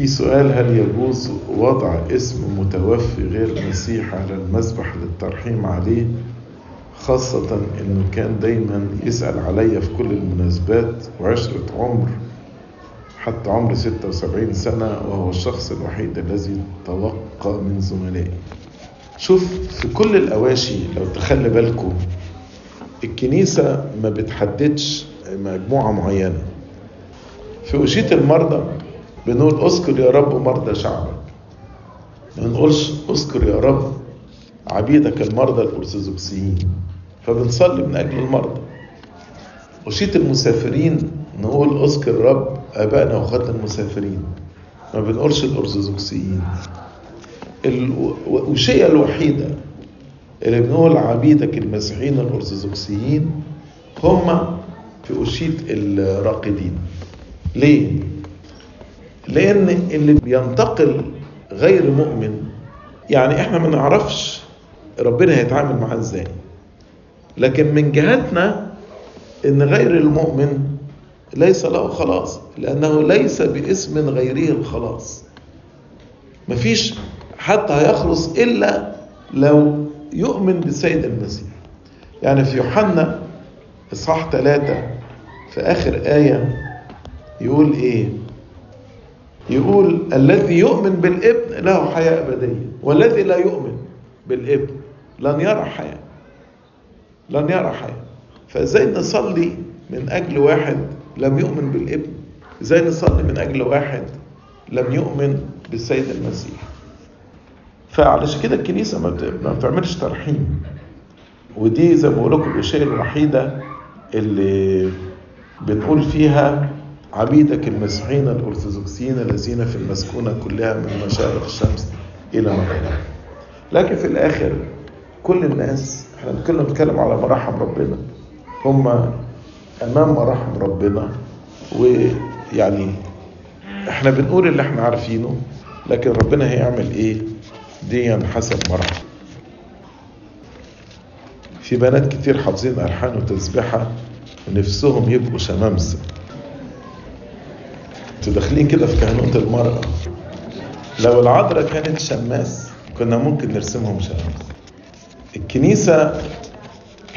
في سؤال هل يجوز وضع اسم متوفي غير مسيح على المذبح للترحيم عليه؟ خاصة إنه كان دايما يسأل عليا في كل المناسبات وعشرة عمر حتى عمر 76 سنة وهو الشخص الوحيد الذي توقى من زملائي. شوف في كل الأواشي لو تخلي بالكم الكنيسة ما بتحددش مجموعة معينة. في أشية المرضى بنقول اذكر يا رب مرضى شعبك. ما نقولش اذكر يا رب عبيدك المرضى الأرثوذكسيين. فبنصلي من أجل المرضى. أشية المسافرين نقول اذكر رب آبائنا وأخواتنا المسافرين. ما بنقولش الأرثوذكسيين. الوشية الوحيدة اللي بنقول عبيدك المسيحيين الأرثوذكسيين هم في أشية الراقدين. ليه؟ لأن اللي بينتقل غير مؤمن يعني إحنا ما نعرفش ربنا هيتعامل معاه إزاي. لكن من جهتنا إن غير المؤمن ليس له خلاص لأنه ليس باسم غيره الخلاص. مفيش حتى هيخلص إلا لو يؤمن بالسيد المسيح. يعني في يوحنا إصحاح ثلاثة في آخر آية يقول إيه؟ يقول الذي يؤمن بالابن له حياة أبدية والذي لا يؤمن بالابن لن يرى حياة لن يرى حياة. فإزاي نصلي من أجل واحد لم يؤمن بالابن؟ إزاي نصلي من أجل واحد لم يؤمن بالسيد المسيح؟ فعلشان كده الكنيسة ما بتعملش ترحيم. ودي زي ما بقول لكم الأشياء الوحيدة اللي بنقول فيها عبيدك المسيحيين الأرثوذكسيين الذين في المسكونة كلها من مشارق الشمس إلى مغربها. لكن في الآخر كل الناس إحنا كنا بنتكلم على مراحم ربنا. هم أمام مراحم ربنا. ويعني إحنا بنقول اللي إحنا عارفينه لكن ربنا هيعمل إيه؟ دي حسب مراحم. في بنات كتير حافظين ألحان وتسبيحة ونفسهم يبقوا شمامسة. أنتوا داخلين كده في كهنوت المرأة. لو العذراء كانت شماس كنا ممكن نرسمهم شماس. الكنيسة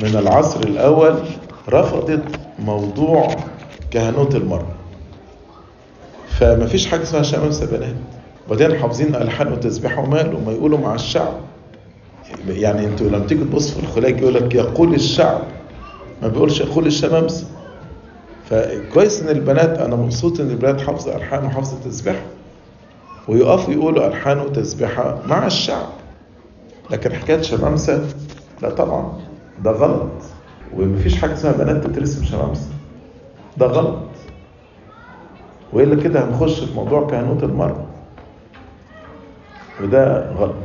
من العصر الأول رفضت موضوع كهنوت المرأة. فما فيش حاجة اسمها شمامسة بنات. وبعدين حافظين ألحان وتسبيح وماله ما يقولوا مع الشعب. يعني أنتوا لما تيجي تبص في الخلاج يقول لك يقول الشعب. ما بيقولش يقول الشمامسه فكويس إن البنات أنا مبسوط إن البنات حافظة الحان وحافظة تسبيحه ويقفوا يقولوا الحان وتسبيحه مع الشعب. لكن حكاية شمامسة لا طبعا. ده غلط. ومفيش حاجة اسمها بنات تترسم شمامسة. ده غلط. وإلا كده هنخش في موضوع كهنوت المرأة. وده غلط.